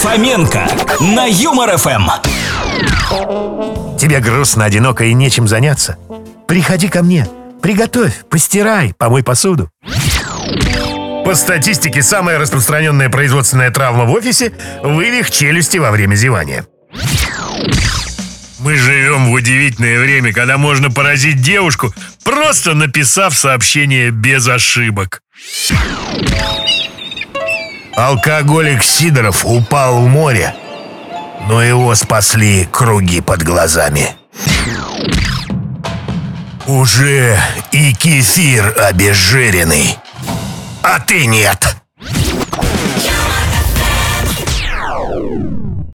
Фоменко на Юмор ФМ. Тебе грустно, одиноко и нечем заняться? Приходи ко мне. Приготовь, постирай, помой посуду. По статистике, самая распространенная производственная травма в офисе – вывих челюсти во время зевания. Мы живем в удивительное время, когда можно поразить девушку, просто написав сообщение без ошибок. Алкоголик Сидоров упал в море, но его спасли круги под глазами. Уже и кефир обезжиренный, а ты нет.